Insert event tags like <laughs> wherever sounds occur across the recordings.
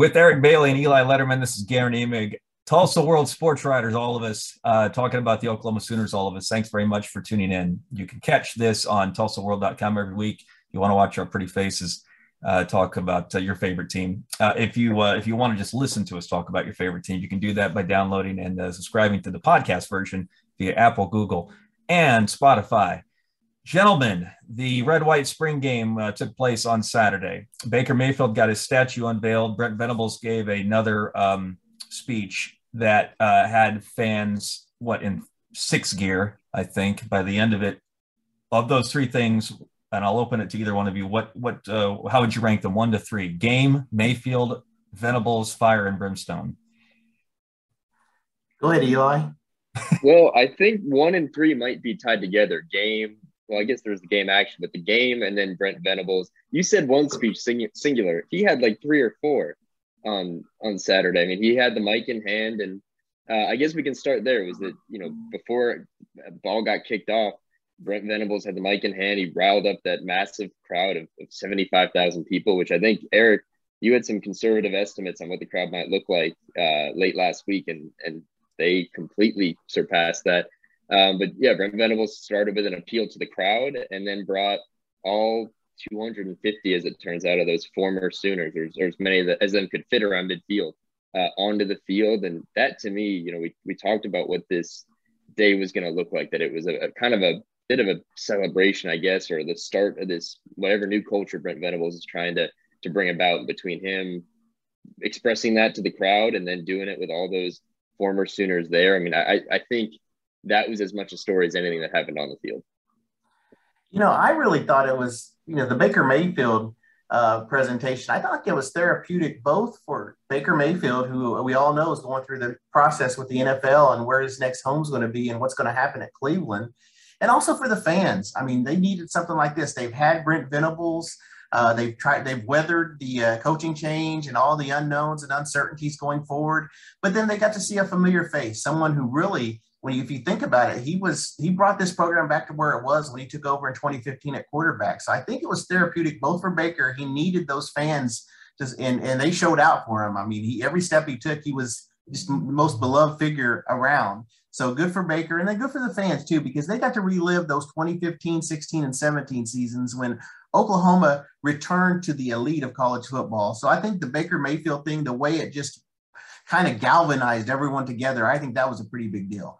With Eric Bailey and Eli Lederman, this is Guerin Emig, Tulsa World Sports Writers, all of us uh, talking about the Oklahoma Sooners, all of us. Thanks very much for tuning in. You can catch this on tulsaworld.com every week. You want to watch our pretty faces uh, talk about uh, your favorite team. Uh, if you uh, if you want to just listen to us talk about your favorite team, you can do that by downloading and uh, subscribing to the podcast version via Apple, Google, and Spotify. Gentlemen, the red white spring game uh, took place on Saturday. Baker Mayfield got his statue unveiled. Brent Venables gave another um, speech that uh, had fans, what, in six gear, I think, by the end of it. Of those three things, and I'll open it to either one of you. What, what, uh, how would you rank them one to three? Game, Mayfield, Venables, Fire, and Brimstone. Go ahead, Eli. well, I think one and three might be tied together. Game, well, I guess there's the game action, but the game and then Brent Venables. You said one speech singular. He had like three or four on on Saturday. I mean, he had the mic in hand, and uh, I guess we can start there. Was that you know before ball got kicked off, Brent Venables had the mic in hand. He riled up that massive crowd of, of seventy five thousand people, which I think Eric, you had some conservative estimates on what the crowd might look like uh, late last week, and and they completely surpassed that. Um, but yeah, Brent Venables started with an appeal to the crowd and then brought all 250, as it turns out, of those former Sooners, or, or as many of that, as them could fit around midfield, uh, onto the field. And that to me, you know, we, we talked about what this day was going to look like, that it was a, a, kind of a bit of a celebration, I guess, or the start of this, whatever new culture Brent Venables is trying to, to bring about between him expressing that to the crowd and then doing it with all those former Sooners there. I mean, I, I think – that was as much a story as anything that happened on the field. You know, I really thought it was, you know, the Baker Mayfield uh, presentation. I thought it was therapeutic both for Baker Mayfield, who we all know is going through the process with the NFL and where his next home is going to be and what's going to happen at Cleveland, and also for the fans. I mean, they needed something like this. They've had Brent Venables. Uh, they've tried, they've weathered the uh, coaching change and all the unknowns and uncertainties going forward. But then they got to see a familiar face, someone who really when you, if you think about it, he was he brought this program back to where it was when he took over in 2015 at quarterback. So I think it was therapeutic both for Baker. He needed those fans, and and they showed out for him. I mean, he every step he took, he was just the most beloved figure around. So good for Baker and then good for the fans too, because they got to relive those 2015, 16, and 17 seasons when Oklahoma returned to the elite of college football. So I think the Baker Mayfield thing, the way it just kind of galvanized everyone together, I think that was a pretty big deal.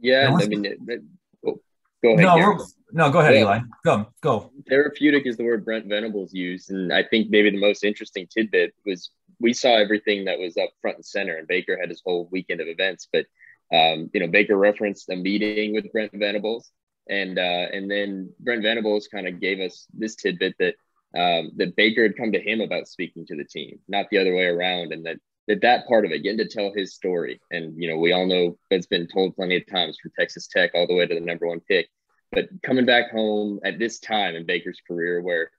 Yeah, I mean, it, it, oh, go ahead. No, no, go ahead, yeah. Eli. Go, go. Therapeutic is the word Brent Venables used, and I think maybe the most interesting tidbit was we saw everything that was up front and center, and Baker had his whole weekend of events. But um, you know, Baker referenced a meeting with Brent Venables, and uh, and then Brent Venables kind of gave us this tidbit that um, that Baker had come to him about speaking to the team, not the other way around, and that that that part of it, getting to tell his story, and you know, we all know it's been told plenty of times from Texas Tech all the way to the number one pick. But coming back home at this time in Baker's career, where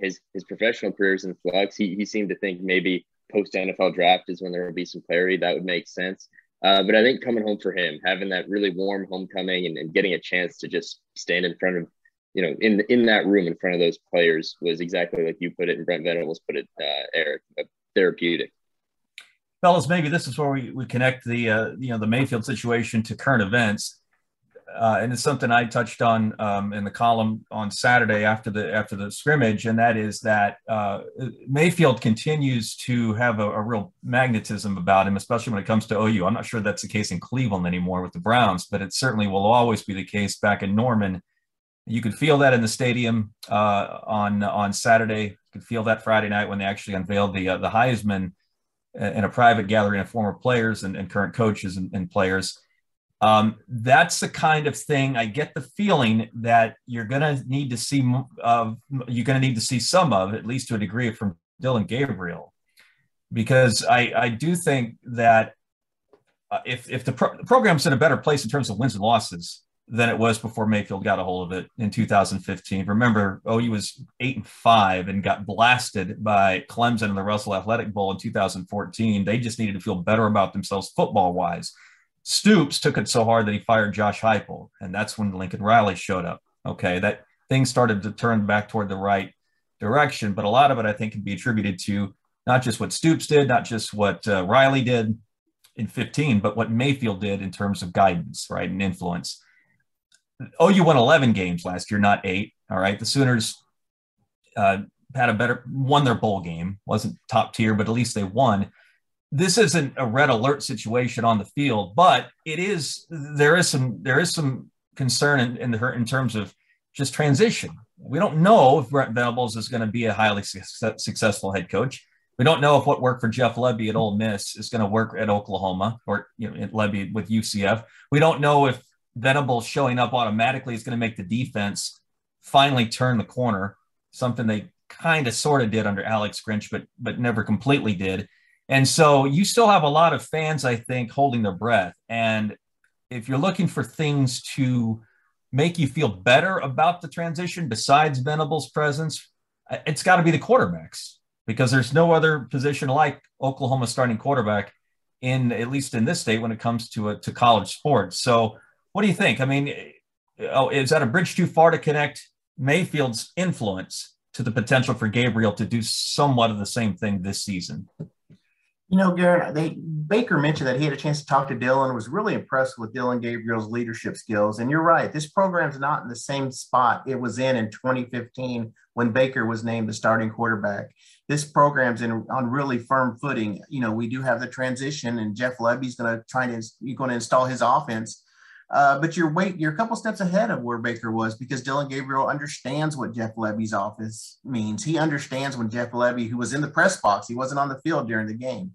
his his professional career is in flux, he he seemed to think maybe post NFL draft is when there would be some clarity that would make sense. Uh, but I think coming home for him, having that really warm homecoming and, and getting a chance to just stand in front of, you know, in in that room in front of those players was exactly like you put it and Brent Venables put it, uh, Eric, uh, therapeutic fellas, maybe this is where we, we connect the uh, you know the Mayfield situation to current events, uh, and it's something I touched on um, in the column on Saturday after the after the scrimmage, and that is that uh, Mayfield continues to have a, a, real magnetism about him, especially when it comes to OU. I'm not sure that's the case in Cleveland anymore with the Browns, but it certainly will always be the case back in Norman. You could feel that in the stadium uh, on on Saturday. You could feel that Friday night when they actually unveiled the uh, the Heisman in a private gathering of former players and, and current coaches and, and players. Um, that's the kind of thing I get the feeling that you're going to need to see. Uh, you're going to need to see some of, at least to a degree, from Dillon Gabriel, because I, I do think that uh, if if the, pro- the program's in a better place in terms of wins and losses, than it was before Mayfield got a hold of it in 2015. Remember, OU was eight and five and got blasted by Clemson in the Russell Athletic Bowl in 2014. They just needed to feel better about themselves football wise. Stoops took it so hard that he fired Josh Heupel, and that's when Lincoln Riley showed up. Okay, that things started to turn back toward the right direction, but a lot of it I think can be attributed to not just what Stoops did, not just what uh, Riley did in 15, but what Mayfield did in terms of guidance, right, and influence. OU won 11 games last year, not eight. All right. The Sooners uh, had a better, won their bowl game, wasn't top tier, but at least they won. This isn't a red alert situation on the field, but it is, there is some, there is some concern in, in, the, in terms of just transition. We don't know if Brent Venables is going to be a highly su- successful head coach. We don't know if what worked for Jeff Lebby at Ole Miss is going to work at Oklahoma or you know, at Lebby with UCF. We don't know if Venables showing up automatically is going to make the defense finally turn the corner, something they kind of sort of did under Alex Grinch, but but never completely did. And so you still have a lot of fans, I think, holding their breath. And if you're looking for things to make you feel better about the transition besides Venables' presence, it's got to be the quarterbacks because there's no other position like Oklahoma starting quarterback in at least in this state when it comes to a, to college sports. So what do you think? I mean, oh, is that a bridge too far to connect Mayfield's influence to the potential for Gabriel to do somewhat of the same thing this season? You know, Guerin, they Baker mentioned that he had a chance to talk to Dillon, was really impressed with Dillon Gabriel's leadership skills. And you're right, this program's not in the same spot it was in in 2015 when Baker was named the starting quarterback. This program's in on really firm footing. You know, we do have the transition, and Jeff Lebby's going to try to you're going to install his offense uh, but you're wait, you're a couple steps ahead of where Baker was because Dillon Gabriel understands what Jeff Lebby's office means. He understands when Jeff Lebby, who was in the press box, he wasn't on the field during the game.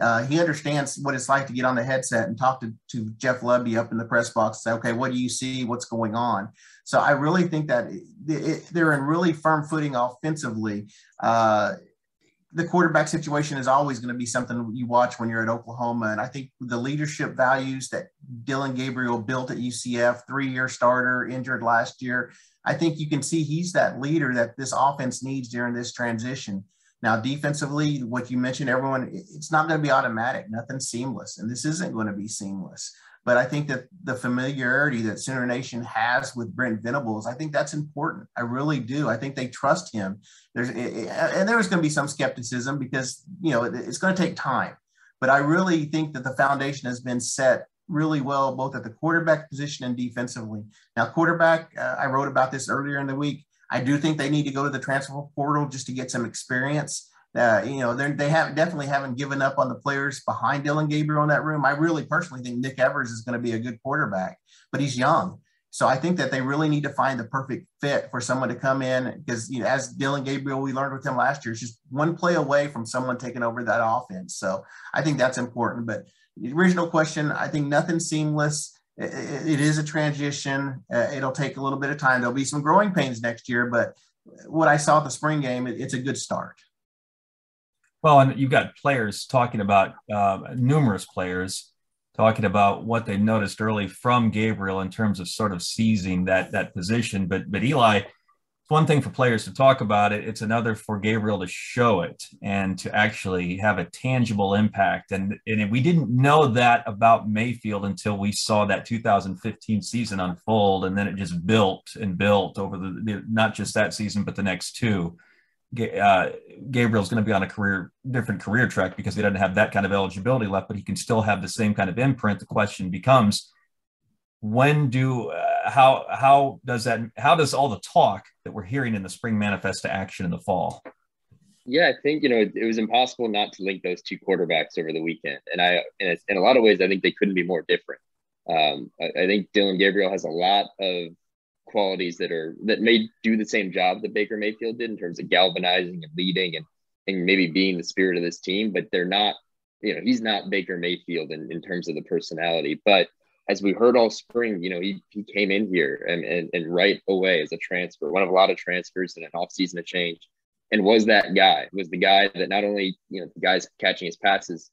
Uh, he understands what it's like to get on the headset and talk to, to Jeff Lebby up in the press box. Say, okay, what do you see? What's going on? So I really think that it, it, they're in really firm footing offensively. Uh, the quarterback situation is always going to be something you watch when you're at Oklahoma. And I think the leadership values that Dillon Gabriel built at UCF, three year starter, injured last year, I think you can see he's that leader that this offense needs during this transition. Now, defensively, what you mentioned, everyone, it's not going to be automatic, nothing seamless. And this isn't going to be seamless. But I think that the familiarity that Sooner Nation has with Brent Venables, I think that's important. I really do. I think they trust him. There's and there's going to be some skepticism because you know it's going to take time. But I really think that the foundation has been set really well, both at the quarterback position and defensively. Now, quarterback, uh, I wrote about this earlier in the week. I do think they need to go to the transfer portal just to get some experience. Uh, you know, they have definitely haven't given up on the players behind Dillon Gabriel in that room. I really personally think Nick Evers is going to be a good quarterback, but he's young. So I think that they really need to find the perfect fit for someone to come in because, you know, as Dillon Gabriel, we learned with him last year, it's just one play away from someone taking over that offense. So I think that's important. But the original question, I think nothing seamless. it, is a transition. Uh, it'll take a little bit of time. There'll be some growing pains next year, but what I saw at the spring game, it, it's a good start. Well, and you've got players talking about uh, numerous players talking about what they noticed early from Gabriel in terms of sort of seizing that that position. But but Eli, it's one thing for players to talk about it. It's another for Gabriel to show it and to actually have a tangible impact. And and we didn't know that about Mayfield until we saw that 2015 season unfold, and then it just built and built over the not just that season but the next two uh, Gabriel's going to be on a career different career track because he doesn't have that kind of eligibility left, but he can still have the same kind of imprint. The question becomes, when do uh, how how does that how does all the talk that we're hearing in the spring manifest to action in the fall? Yeah, I think you know it, it was impossible not to link those two quarterbacks over the weekend, and I in a, lot of ways I think they couldn't be more different. Um, I, I think Dillon Gabriel has a lot of qualities that are that may do the same job that Baker Mayfield did in terms of galvanizing and leading and and maybe being the spirit of this team, but they're not, you know, he's not Baker Mayfield in, in terms of the personality. But as we heard all spring, you know, he, he came in here and, and, and right away as a transfer, one of a lot of transfers in an offseason of change, and was that guy, was the guy that not only, you know, the guys catching his passes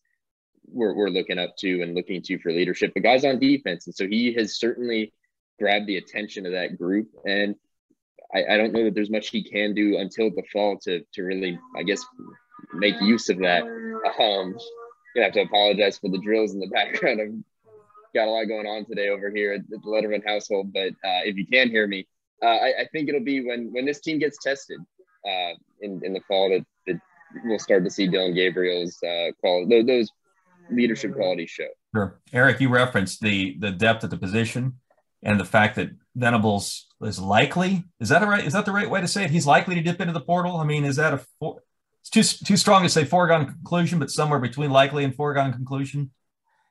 we're, we're looking up to and looking to for leadership, but guys on defense. And so he has certainly grab the attention of that group. And I, I, don't know that there's much he can do until the fall to to really, I guess, make use of that. Um, gonna have to apologize for the drills in the <laughs> background. I've got a lot going on today over here at the Lederman household, but uh, if you can hear me, uh, I, I, think it'll be when when this team gets tested uh, in in the fall that, that we'll start to see Dillon Gabriel's uh, call those leadership qualities show. Sure, Eric, you referenced the the depth at the position and the fact that Venables is likely. Is that a right? Is that the right way to say it? He's likely to dip into the portal. I mean, is that a? For, it's too too strong to say foregone conclusion, but somewhere between likely and foregone conclusion.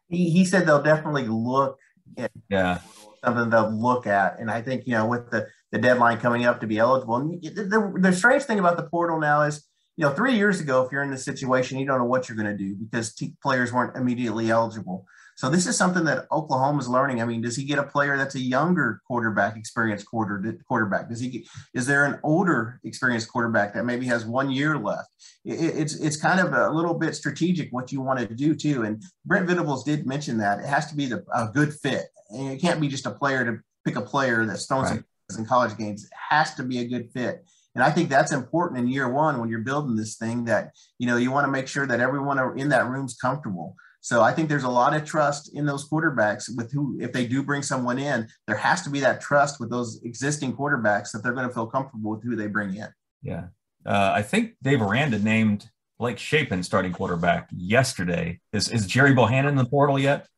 He he said they'll definitely look. At yeah. Something they'll look at, and I think you know with the the deadline coming up to be eligible. And the, the, the strange thing about the portal now is you know, three years ago, if you're in this situation, you don't know what you're going to do because t- players weren't immediately eligible. So this is something that Oklahoma is learning. I mean, does he get a player that's a younger quarterback, experienced quarter quarterback? Does he? Get, is there an older, experienced quarterback that maybe has one year left? It, it's it's kind of a little bit strategic what you want to do too. And Brent Venables did mention that it has to be the, a good fit. And it can't be just a player to pick a player that's thrown right. in college games. It has to be a good fit. And I think that's important in year one when you're building this thing that, you know, you want to make sure that everyone in that room's comfortable. So I think there's a lot of trust in those quarterbacks with who, if they do bring someone in, there has to be that trust with those existing quarterbacks that they're going to feel comfortable with who they bring in. Yeah. Uh, I think Dave Aranda named Blake Shapen starting quarterback yesterday. Is, is Gerry Bohanon in the portal yet?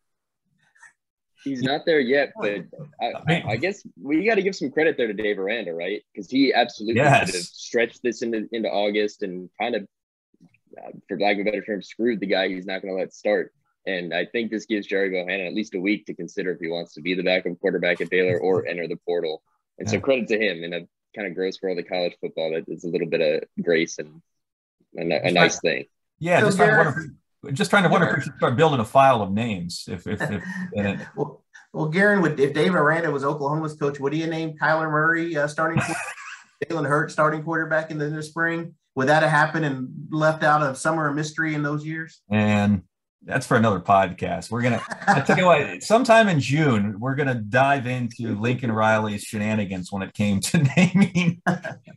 He's not there yet, but I, I guess we got to give some credit there to Dave Aranda, right? Because he absolutely yes. stretched this into, into August and kind of, uh, for lack of a better term, screwed the guy he's not going to let start. And I think this gives Gerry Bohanon at least a week to consider if he wants to be the backup quarterback at Baylor or enter the portal. And yeah. so credit to him in a kind of gross world of college football that is a little bit of grace and a, a nice thing. Yeah, just trying wonder, just trying to wonder if we should start building a file of names. If if, if <laughs> it, well, well, Guerin, would if Dave Aranda was Oklahoma's coach, would he have named Kyler Murray uh, starting <laughs> Jalen Hurts starting quarterback in the, in the, spring? Would that have happened and left out of summer of mystery in those years? And that's for another podcast. We're gonna I tell you what, <laughs> sometime in June, we're gonna dive into Lincoln Riley's shenanigans when it came to <laughs> naming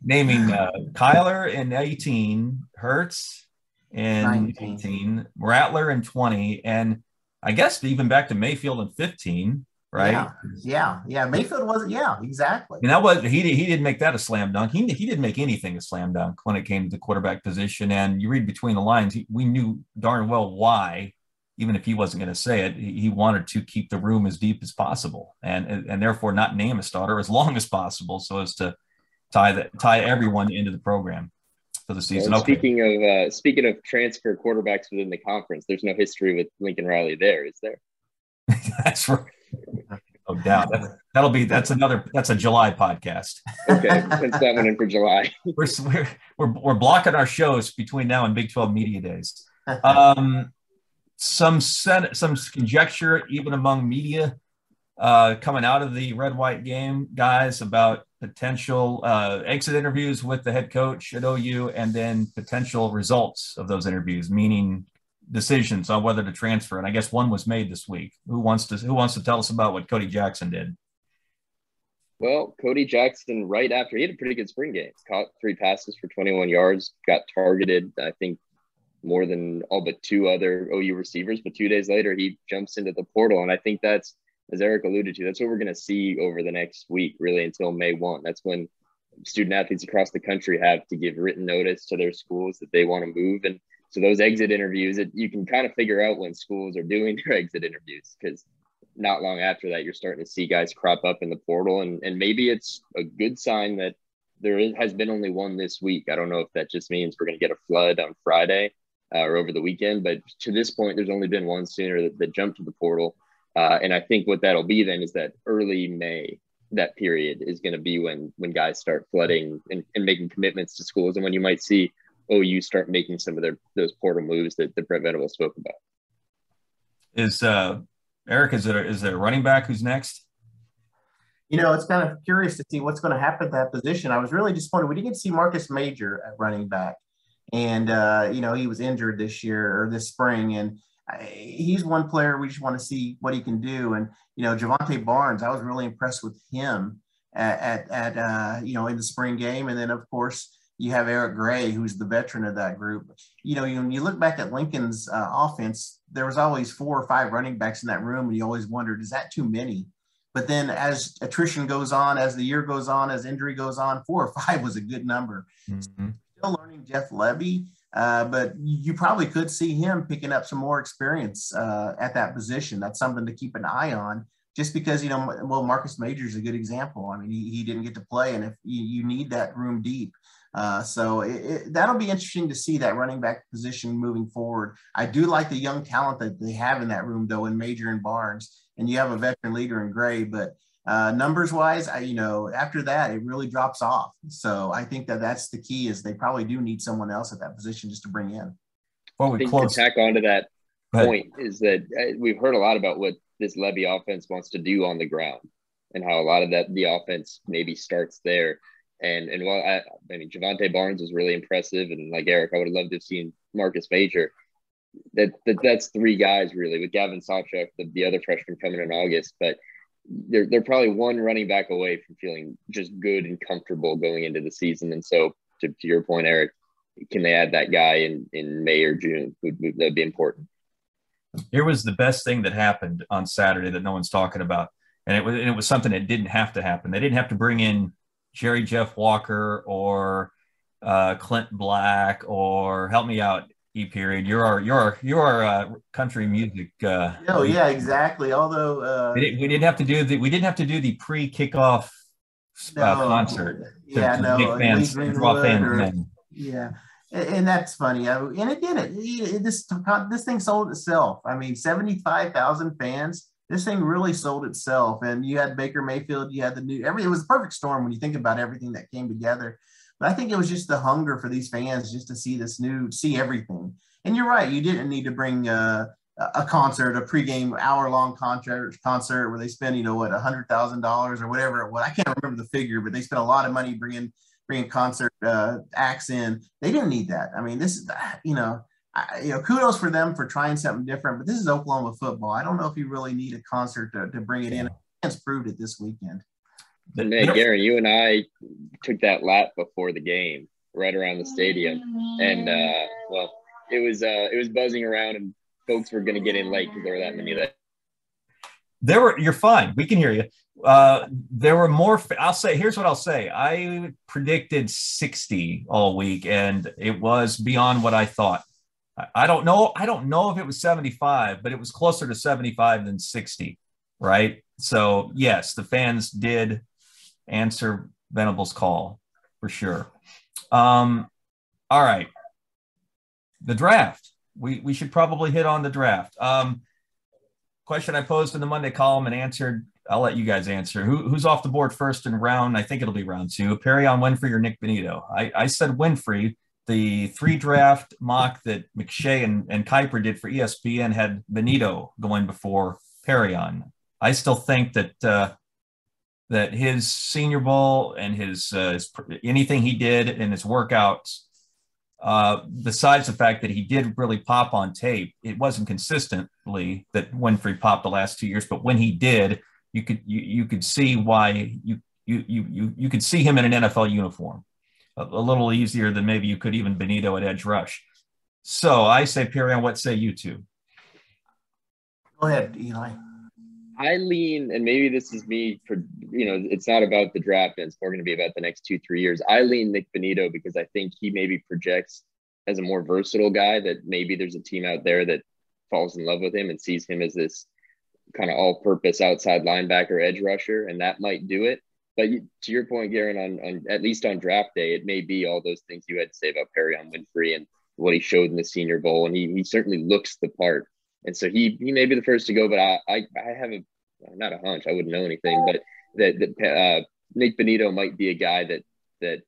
naming uh, Kyler in 18, Hurts in 19. 18, Rattler in 20, and I guess even back to Mayfield in 15, right? Yeah, yeah, yeah. Mayfield wasn't, yeah, exactly. And that was he he didn't make that a slam dunk. He he didn't make anything a slam dunk when it came to the quarterback position. And you read between the lines, he, we knew darn well why, even if he wasn't going to say it, he, he wanted to keep the room as deep as possible, and, and and therefore not name a starter as <laughs> long as possible, so as to tie the tie everyone into the program for the season. okay. Speaking of uh, speaking of transfer quarterbacks within the conference, there's no history with Lincoln Riley there, is there? <laughs> that's right. No doubt. That, that'll be that's another that's a July podcast. okay, that's that one in for July. <laughs> we're, we're we're blocking our shows between now and Big Twelve media days. Um, some sen- some conjecture even among media uh, coming out of the red white game, guys, about potential uh, exit interviews with the head coach at OU, and then potential results of those interviews, meaning decisions on whether to transfer. And I guess one was made this week. Who wants to Who wants to tell us about what Cody Jackson did? Well, Cody Jackson, right after he had a pretty good spring game, caught three passes for 21 yards, got targeted. I think more than all but two other OU receivers. But two days later, he jumps into the portal, and I think that's as Eric alluded to, that's what we're going to see over the next week, really until May 1. That's when student athletes across the country have to give written notice to their schools that they want to move. And so those exit interviews, it, you can kind of figure out when schools are doing <laughs> their exit interviews because not long after that, you're starting to see guys crop up in the portal. And, and maybe it's a good sign that there is, has been only one this week. I don't know if that just means we're going to get a flood on Friday uh, or over the weekend, but to this point, there's only been one sooner that, that jumped to the portal. Uh, and I think what that'll be then is that early May, that period is going to be when when guys start flooding and, and making commitments to schools, and when you might see OU start making some of their those portal moves that, that Brent Venable spoke about. Is uh, Eric? Is there is there a running back who's next? You know, it's kind of curious to see what's going to happen at that position. I was really disappointed. We didn't see Marcus Major at running back, and uh, you know he was injured this year or this spring, and he's one player we just want to see what he can do. And you know, Jovantae Barnes, I was really impressed with him at at, at uh, you know in the spring game. And then of course you have Eric Gray, who's the veteran of that group. You know, when you look back at Lincoln's uh, offense, there was always four or five running backs in that room, and you always wondered, is that too many? But then as attrition goes on, as the year goes on, as injury goes on, four or five was a good number. Mm-hmm. Still learning Jeff Lebby, Uh, but you probably could see him picking up some more experience uh, at that position. That's something to keep an eye on. Just because you know, well, Marcus Major is a good example. I mean, he, he didn't get to play, and if you, you need that room deep, uh, so it, it, that'll be interesting to see that running back position moving forward. I do like the young talent that they have in that room, though, in Major and Barnes, and you have a veteran leader in Gray. But uh, numbers wise, I, you know, after that, it really drops off. So I think that that's the key is they probably do need someone else at that position just to bring in. Well, we I think close. to tack onto that point is that uh, we've heard a lot about what this Lebby offense wants to do on the ground and how a lot of that the offense maybe starts there. And and while I, I mean Jovantae Barnes was really impressive, and like Eric, I would have loved to have seen Marcus Major. That, that that's three guys really with Gavin Sawchuk, the, the other freshman coming in August. But they're they're probably one running back away from feeling just good and comfortable going into the season. And so to, to your point, Eric, can they add that guy in in May or June? Would, would that be important? Here was the best thing that happened on Saturday that no one's talking about, and it was and it was something that didn't have to happen. They didn't have to bring in Jerry Jeff Walker or uh, Clint Black or help me out E period. You're our you're our you're our uh, country music. Uh, oh yeah, exactly. Although uh, we, didn't, we didn't have to do the we didn't have to do the pre kickoff uh, no, concert. Yeah, to, to no, fans, draw fans or, Yeah, and, and, that's funny. I, and it did it. it. This this thing sold itself. I mean, seventy five thousand fans this thing really sold itself. And you had Baker Mayfield, you had the new every it was a perfect storm when you think about everything that came together. But I think it was just the hunger for these fans just to see this new, see everything. And you're right, you didn't need to bring uh, a concert, a pregame hour-long concert, concert where they spend, you know, what, a hundred thousand dollars or whatever. What I can't remember the figure, but they spent a lot of money bringing bringing concert uh, acts in. They didn't need that. I mean, this is, you know, I, you know, kudos for them for trying something different. But this is Oklahoma football. I don't know if you really need a concert to, to bring it in. Fans proved it this weekend. But man, Gary, you and I took that lap before the game, right around the stadium, and uh, well, it was uh, it was buzzing around, and folks were going to get in late because there were that many that. There were. You're fine. We can hear you. Uh, there were more. I'll say. Here's what I'll say. I predicted 60 all week, and it was beyond what I thought. I don't know. I don't know if it was 75, but it was closer to 75 than 60, right? So yes, the fans did answer Venable's call for sure. Um, all right, the draft. We we should probably hit on the draft. Um, question I posed in the Monday column and answered. I'll let you guys answer. Who, who's off the board first in round? I think it'll be round two. Perrion Winfrey or Nik Bonitto? I, I said Winfrey the three draft mock that McShay and, and Kiper did for ESPN had Bonitto going before Perrion. I still think that uh, that his Senior Bowl and his, uh, his anything he did in his workouts, uh, besides the fact that he did really pop on tape, it wasn't consistently that Winfrey popped the last two years, but when he did, you could you, you could see why you you you you could see him in an NFL uniform a, a, little easier than maybe you could even Bonitto at edge rush. So I say, Perrion, what say you two? Go ahead, Eli. I lean, and maybe this is me for, you know, it's not about the draft and it's more going to be about the next two, three years. I lean Nik Bonitto because I think he maybe projects as a more versatile guy that maybe there's a team out there that falls in love with him and sees him as this kind of all purpose outside linebacker edge rusher, and that might do it. But to your point, Guerin, on, on at least on draft day, it may be all those things you had to say about Perrion Winfrey and what he showed in the Senior Bowl, and he, he certainly looks the part. And so he he may be the first to go, but I I, I have a not a hunch, I wouldn't know anything, but that that uh, Nik Bonitto might be a guy that that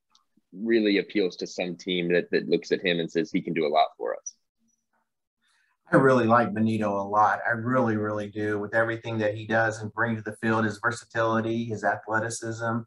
really appeals to some team that that looks at him and says he can do a lot for us. I really like Bonitto a lot. I really, really do with everything that he does and bring to the field, his versatility, his athleticism.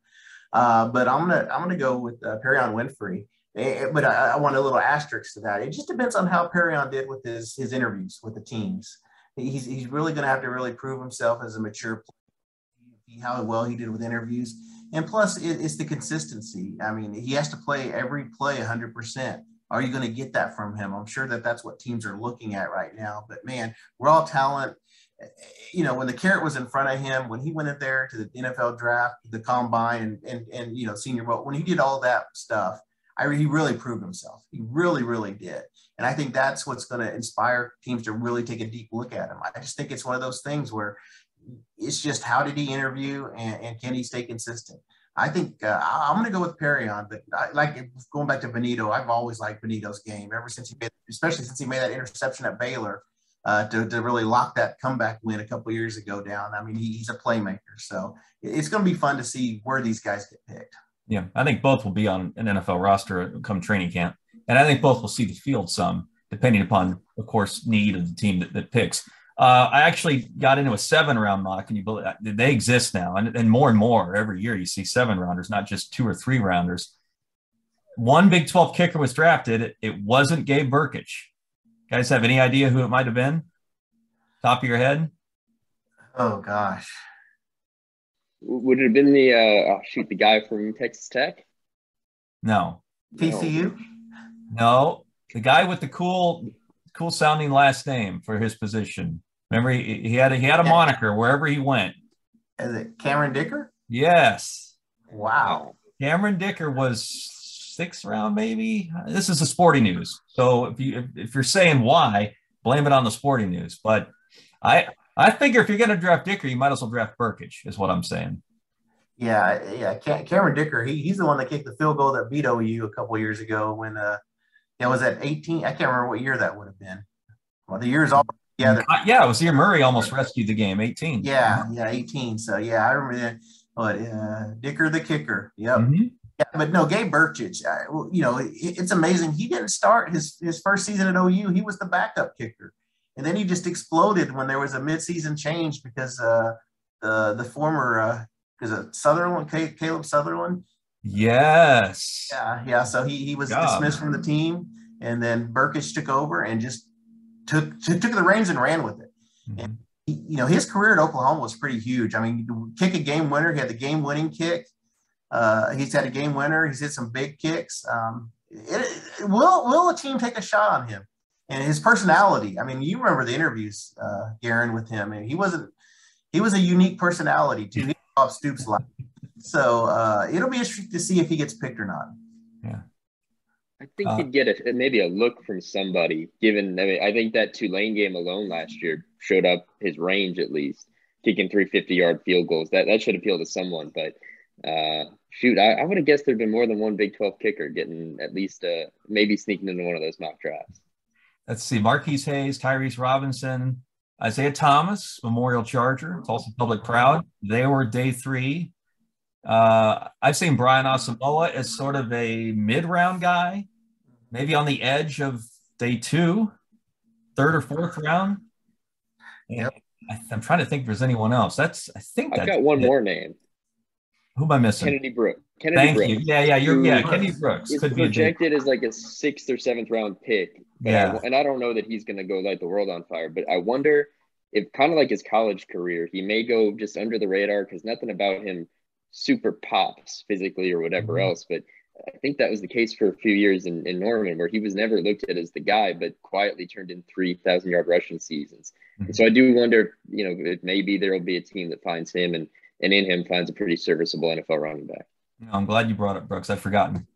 Uh, but I'm gonna I'm gonna go with uh, Perrion Winfrey. It, eh, but I, I, want a little asterisk to that. It just depends on how Perrion did with his his interviews with the teams. He's he's really gonna have to really prove himself as a mature player, how well he did with interviews, and plus it, it's the consistency. I mean, he has to play every play 100 percent are you going to get that from him? I'm sure that that's what teams are looking at right now. But man, raw talent. You know, when the carrot was in front of him, when he went in there to the NFL draft, the combine, and and, and you know, Senior Bowl, when he did all that stuff, I, he really proved himself. He really, really did. And I think that's what's going to inspire teams to really take a deep look at him. I just think it's one of those things where it's just how did he interview and, and can he stay consistent? I think uh, I'm going to go with Perrion, but I, like going back to Bonitto, I've always liked Bonitto's game ever since he made, especially since he made that interception at Baylor uh, to, to really lock that comeback win a couple years ago down. I mean, he, he's a playmaker, so it's going to be fun to see where these guys get picked. Yeah, I think both will be on an NFL roster come training camp, and I think both will see the field some, depending upon, of course, need of the team that, that picks. Uh, I actually got into a seven round mock, and you believe they exist now, and, and more and more every year you see seven rounders, not just two or three rounders. One Big 12 kicker was drafted. It wasn't Gabe Brkic. Guys, have any idea who it might have been? Top of your head? Oh gosh, would it have been the uh, oh, shoot the guy from Texas Tech? No. TCU? No, the guy with the cool, cool sounding last name for his position. Remember, he, he had a, he had a moniker wherever he went. Is it Cameron Dicker? Yes. Wow. Cameron Dicker was sixth round, maybe. This is the sporting news. So if you if, if you're saying why, blame it on the sporting news. But I I figure if you're going to draft Dicker, you might as well draft Brkic, is what I'm saying. Yeah, yeah. Cameron Dicker, he, he's the one that kicked the field goal that beat OU a couple years ago when uh, yeah, was that 18? I can't remember what year that would have been. Well, the years all yeah, yeah, it was year Murray almost rescued the game, 18. Yeah, yeah, 18. So yeah, I remember that. But uh, Dicker the kicker. Yep. Mm-hmm. Yeah, but no, Gabe Brkic, you know, it, it's amazing. He didn't start his his first season at OU. He was the backup kicker, and then he just exploded when there was a midseason change because uh, the the former because uh, Sutherland, Calum Sutherland, Yes. Yeah, yeah. So he he was dismissed from the team, and then Brkic took over and just took took the reins and ran with it. Mm-hmm. And he, you know his career at Oklahoma was pretty huge. I mean, kick a game winner. He had the game winning kick. Uh, he's had a game winner. He's hit some big kicks. Um, it, it, will will a team take a shot on him? And his personality. I mean, you remember the interviews, uh, Guerin, with him, and he wasn't. He was a unique personality too. He Bob Stoops like so uh, it'll be interesting to see if he gets picked or not. Yeah. I think uh, he'd get a, maybe a look from somebody. Given, I mean, I think that Tulane game alone last year showed up his range at least, kicking 350 yard field goals. That that should appeal to someone. But uh, shoot, I, I would have guessed there'd been more than one Big 12 kicker getting at least uh, maybe sneaking into one of those mock drafts. Let's see: Marquis Hayes, Tyrese Robinson, Isaiah Thomas, Memorial Charger, Tulsa Public Proud. They were day three. Uh, I've seen Brian Asamoah as sort of a mid-round guy, maybe on the edge of day two, third or fourth round. Yep. I, am trying to think if there's anyone else. That's I think I've got one it. more name. Who am I missing? Kennedy Brooks. Kennedy Thank Brooks. you. Yeah, yeah, you're yeah. Kennedy Brooks could projected as like a sixth or seventh round pick. Yeah, I, and I don't know that he's going to go light the world on fire, but I wonder if kind of like his college career, he may go just under the radar because nothing about him super pops physically or whatever mm-hmm. else. But I think that was the case for a few years in, in Norman, where he was never looked at as the guy, but quietly turned in 3,000 yard rushing seasons. Mm-hmm. And so I do wonder, you know, if maybe there will be a team that finds him and, and in him finds a pretty serviceable NFL running back. I'm glad you brought up Brooks. I've forgotten.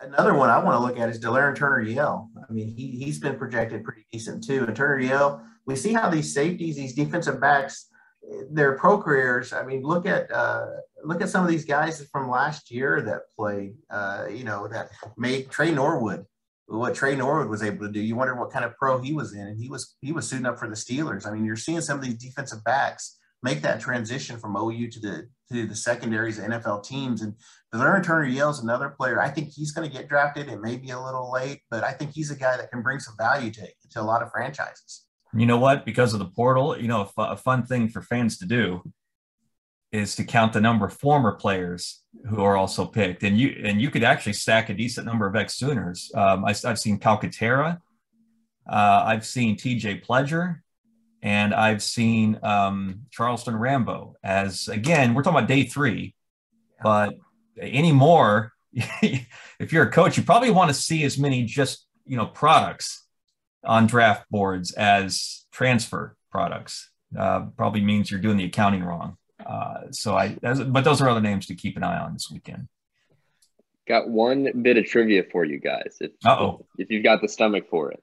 Another one I want to look at is Delarrin Turner Yell. I mean, he, he's been projected pretty decent too. And Turner Yell, we see how these safeties, these defensive backs, their pro careers. I mean, look at uh, look at some of these guys from last year that played. Uh, you know, that made Tre Norwood. What Tre Norwood was able to do. You wonder what kind of pro he was in, and he was he was suiting up for the Steelers. I mean, you're seeing some of these defensive backs make that transition from OU to the to the secondaries NFL teams. And Delarrin Turner Yell's another player. I think he's going to get drafted. It may be a little late, but I think he's a guy that can bring some value to, to a lot of franchises you know what? Because of the portal, you know, a, fun thing for fans to do is to count the number of former players who are also picked, and you and you could actually stack a decent number of ex Sooners. Um, I, have seen Calcaterra, uh, I've seen T.J. Pledger, and I've seen um, Charleston Rambo. As again, we're talking about day three, but anymore, <laughs> if you're a coach, you probably want to see as many just you know products on draft boards as transfer products. Uh, probably means you're doing the accounting wrong. Uh, so I, but those are other names to keep an eye on this weekend. Got one bit of trivia for you guys. If, Uh-oh. if you've got the stomach for it.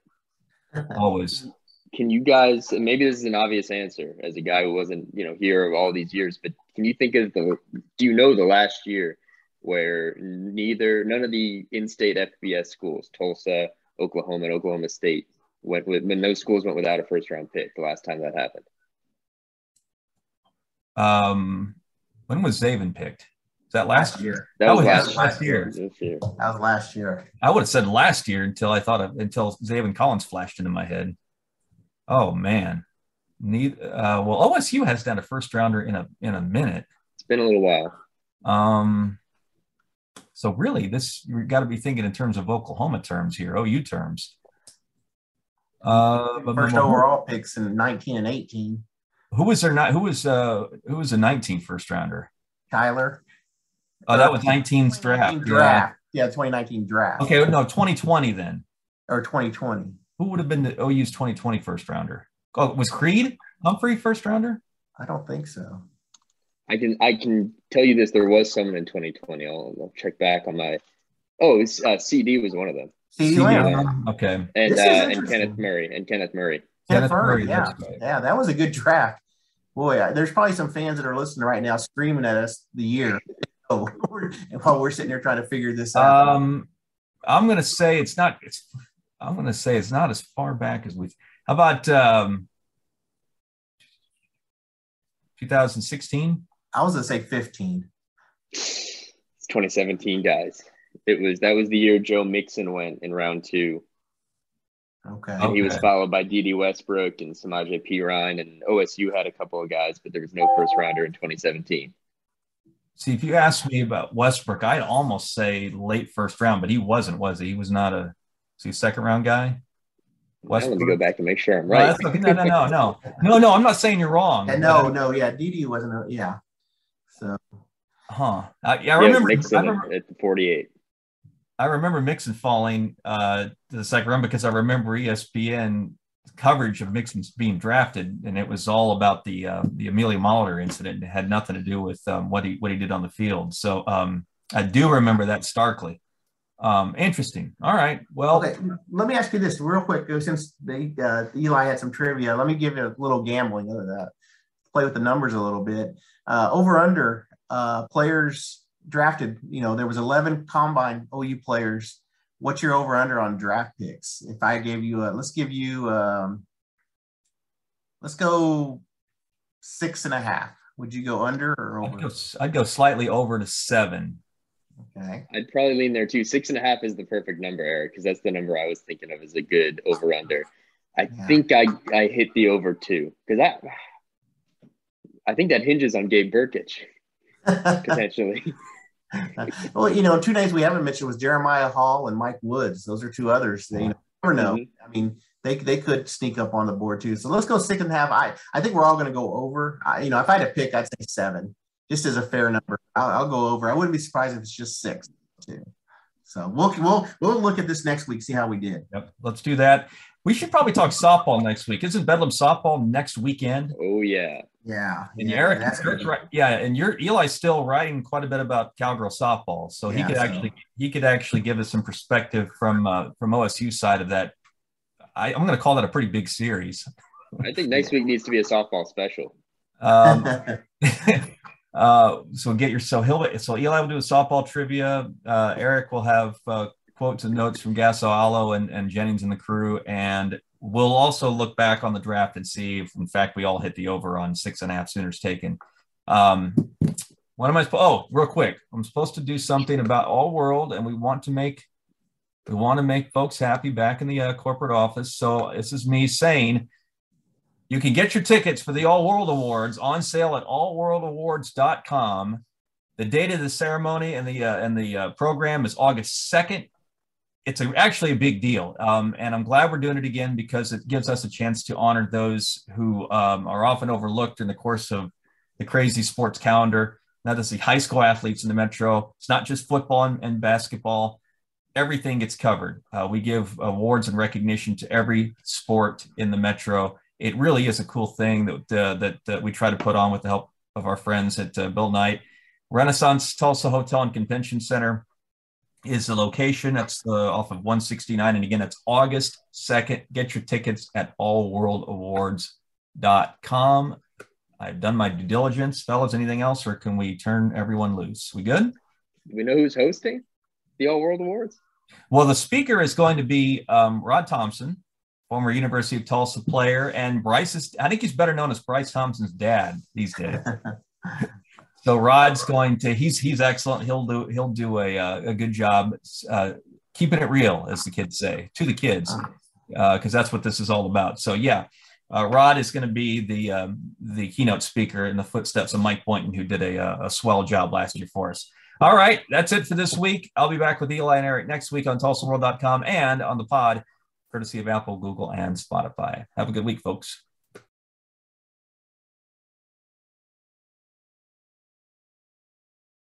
<laughs> Always. Can you guys, maybe this is an obvious answer as a guy who wasn't, you know, here all these years, but can you think of the, do you know the last year where neither, none of the in-state FBS schools, Tulsa, Oklahoma, and Oklahoma State, went with, when those schools went without a first round pick the last time that happened? Um, when was Zaven picked? Is that last year? That Oh, was yeah, last, last year. This year. That was last year. I would have said last year until I thought of until Zaven Collins flashed into my head. Oh man. Neither, uh, well, OSU has done a first rounder in a in a minute. It's been a little while. Um, so really, this you've got to be thinking in terms of Oklahoma terms here, OU terms. Uh, but- First overall picks in 19 and 18. Who was there? Not who was uh who was a 19 first rounder? Kyler. Oh, that was 19's 2019 draft. Yeah. draft. Yeah, 2019 draft. Okay, no, 2020 then. Or 2020. Who would have been the OU's 2020 first rounder? Oh, was Creed Humphrey first rounder? I don't think so. I can I can tell you this. There was someone in 2020. I'll, I'll check back on my. Oh, it's, uh, CeeDee was one of them, CeeDee CeeDee Lamb. Lamb. Okay. and uh, and. Kenneth Murray and Kenneth Murray. Kenneth Kenneth Murray, Murray, yeah. right. Yeah, that was a good draft. Boy, I- there's probably some fans that are listening right now screaming at us the year <laughs> Oh, <laughs> while we're sitting here trying to figure this out. Um, I'm gonna say it's not. It's. I'm gonna say it's not as far back as we. How about um, 2016? I was gonna say 15. It's 2017, guys. It was that was the year Joe Mixon went in round two, Okay. And he was followed by Dede Westbrook and Samaje Perine, and OSU had a couple of guys, but there was no first rounder in 2017. See, if you ask me about Westbrook, I'd almost say late first round, but he wasn't, was he? He was not a. Was he a second round guy? Let me go back and make sure I'm right. that's okay. no, no, no, no, <laughs> no, no. I'm not saying you're wrong. And no, no, yeah, Dede wasn't. A, yeah. So Huh? I, yeah, I Yeah, it was remember. I remember, at 48. I remember Mixon falling uh, to the second round because I remember ESPN coverage of Mixon being drafted, and it was all about the uh, the Amelia Molitor incident. It had nothing to do with um, what he what he did on the field. So um, I do remember that starkly. Um, interesting. All right. Well, okay, let me ask you this real quick. uh, Since they, uh, Eli had some trivia, let me give you a little gambling that. Play with the numbers a little bit. Uh, over under uh, players drafted. You know, there was 11 combine OU players. What's your over under on draft picks? If I gave you a, let's give you, um, let's go six and a half. Would you go under or I'd over? go, I'd go slightly over to seven. Okay. I'd probably lean there too. Six and a half is the perfect number, Eric, because that's the number I was thinking of as a good over under. I Yeah. think I, I hit the over two because that I think that hinges on Gabe Brkic potentially. <laughs> well, you know, two names we haven't mentioned was Jeremiah Hall and Mike Woods. Those are two others. That, you know, never know. Mhm. I mean, they they could sneak up on the board too. So let's go six and a half. I I think we're all going to go over. I, you know, if I had to pick, I'd say seven, just as a fair number. I'll, I'll go over. I wouldn't be surprised if it's just six too. So we'll we'll we'll look at this next week, see how we did. Yep. Let's do that. We should probably talk softball next week. Isn't Bedlam softball next weekend? oh yeah. Yeah. And yeah, Eric, Eric's right. Yeah, and you're Eli's still writing quite a bit about cowgirl softball, so he could so- actually he could actually give us some perspective from uh, from OSU side of that. I, I'm going to call that a pretty big series. I think next week needs to be a softball special. Um, <laughs> <laughs> uh, so get yourself. so he'll so Eli will do a softball trivia. Uh, Eric will have uh, quotes and notes from Gasso Alo and, and Jennings and the crew, and we'll also look back on the draft and see if in fact we all hit the over on six and a half Sooners taken. Um, what am I supposed? Oh, real quick, I'm supposed to do something about all world, and we want to make we want to make folks happy back in the uh, corporate office. So this is me saying you can get your tickets for the All World Awards on sale at allworldawards.com. The date of the ceremony and the uh, and the uh, program is August 2nd. It's a, actually a big deal. Um, and I'm glad we're doing it again because it gives us a chance to honor those who um, are often overlooked in the course of the crazy sports calendar. Not just the high school athletes in the Metro. It's not just football and, and basketball. Everything gets covered. Uh, we give awards and recognition to every sport in the Metro it really is a cool thing that uh, that, that we try to put on with the help of our friends at uh, Bill Knight, Renaissance Tulsa Hotel and Convention Center. Is the location. That's the off of 169. And again, that's August 2nd. Get your tickets at allworldawards.com. I've done my due diligence. Fellas, anything else, or can we turn everyone loose? We good? Do we know who's hosting the All World Awards? Well, the speaker is going to be um, Rod Thompson, former University of Tulsa player, and Bryce is, I think he's better known as Bryce Thompson's dad these days. <laughs> so Rod's going to, he's, he's excellent. He'll do, he'll do a, uh, a good job uh, keeping it real, as the kids say, to the kids, because uh, that's what this is all about. So, yeah. Uh, Rod is going to be the um, the keynote speaker in the footsteps of Mike Boynton, who did a, uh, a swell job last year for us. All right, that's it for this week. I'll be back with Eli and Eric next week on TulsaWorld.com and on the pod, courtesy of Apple, Google, and Spotify. Have a good week, folks.